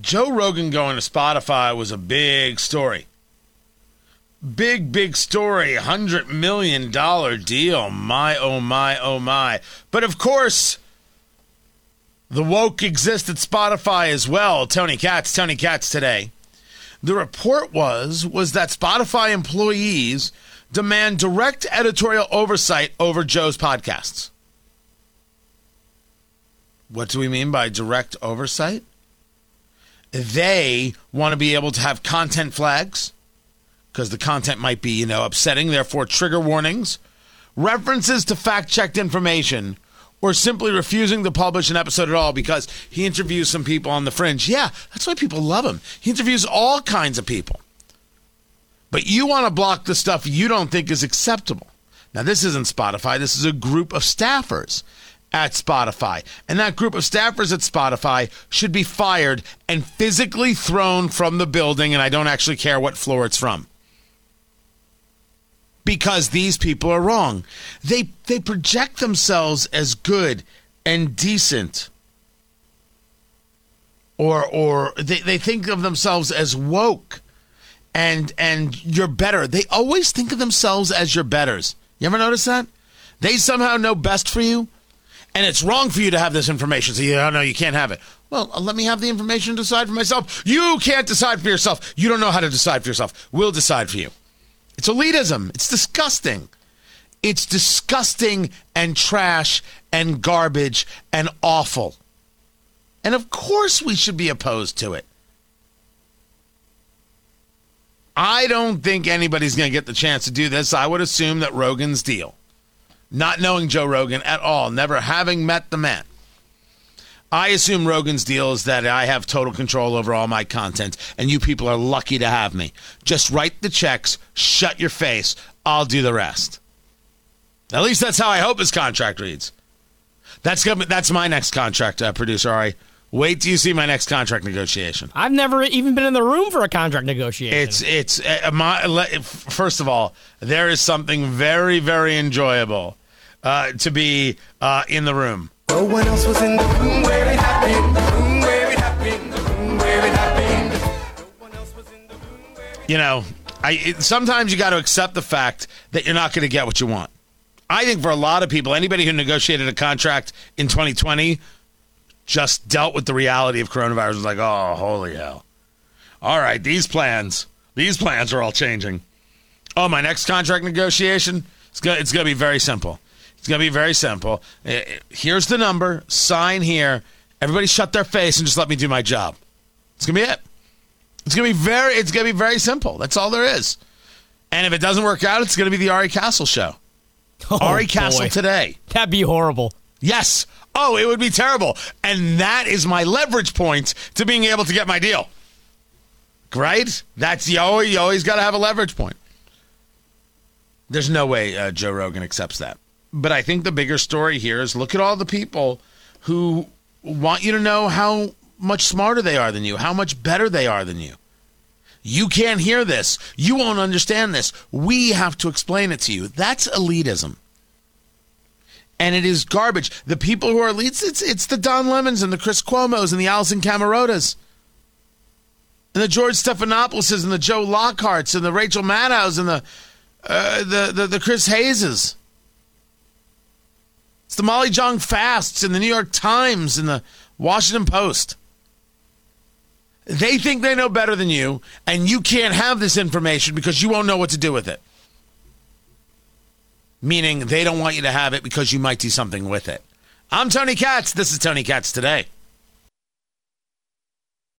Joe Rogan going to Spotify was a big story. Big, big story. $100 million deal. My, oh, my, oh, my. But of course, the woke exist at Spotify as well. Tony Katz, Tony Katz today. The report was was that Spotify employees demand direct editorial oversight over Joe's podcasts. What do we mean by direct oversight? They want to be able to have content flags because the content might be, you know, upsetting, therefore trigger warnings, references to fact-checked information, or simply refusing to publish an episode at all because he interviews some people on the fringe. Yeah, that's why people love him. He interviews all kinds of people. But you want to block the stuff you don't think is acceptable. Now, this isn't Spotify, this is a group of staffers at Spotify. And that group of staffers at Spotify should be fired and physically thrown from the building, and I don't actually care what floor it's from. Because these people are wrong. They they project themselves as good and decent. Or or they, they think of themselves as woke and and you're better. They always think of themselves as your betters. You ever notice that? They somehow know best for you and it's wrong for you to have this information. So you don't know you can't have it. Well, uh, let me have the information to decide for myself. You can't decide for yourself. You don't know how to decide for yourself. We'll decide for you. It's elitism. It's disgusting. It's disgusting and trash and garbage and awful. And of course we should be opposed to it. I don't think anybody's going to get the chance to do this. I would assume that Rogan's deal not knowing Joe Rogan at all, never having met the man. I assume Rogan's deal is that I have total control over all my content, and you people are lucky to have me. Just write the checks, shut your face, I'll do the rest. At least that's how I hope his contract reads. That's gonna, that's my next contract, uh, producer Ari. Wait till you see my next contract negotiation. I've never even been in the room for a contract negotiation. It's it's uh, my, first of all, there is something very very enjoyable uh, to be uh, in the room. No one else was in the room where it happened. where it happened. where it happened. You know, I it, sometimes you got to accept the fact that you're not going to get what you want. I think for a lot of people, anybody who negotiated a contract in 2020 just dealt with the reality of coronavirus. Was like, oh, holy hell! All right, these plans, these plans are all changing. Oh, my next contract negotiation, it's gonna, it's gonna be very simple. It's going to be very simple. Uh, here's the number. Sign here. Everybody shut their face and just let me do my job. It's going to be it. It's going to be very it's going to be very simple. That's all there is. And if it doesn't work out, it's going to be the Ari Castle show. Oh, Ari Castle today. That'd be horrible. Yes. Oh, it would be terrible. And that is my leverage point to being able to get my deal. Right? That's you always, you always got to have a leverage point. There's no way uh, Joe Rogan accepts that. But I think the bigger story here is look at all the people who want you to know how much smarter they are than you, how much better they are than you. You can't hear this. You won't understand this. We have to explain it to you. That's elitism. And it is garbage. The people who are elites, it's, it's the Don Lemons and the Chris Cuomo's and the Alisyn Camerotas and the George Stephanopoulos's and the Joe Lockharts and the Rachel Maddows and the, uh, the, the, the Chris Hayeses. It's the Molly Jong-Fasts in the New York Times and the Washington Post. They think they know better than you, and you can't have this information because you won't know what to do with it. Meaning they don't want you to have it because you might do something with it. I'm Tony Katz. This is Tony Katz today.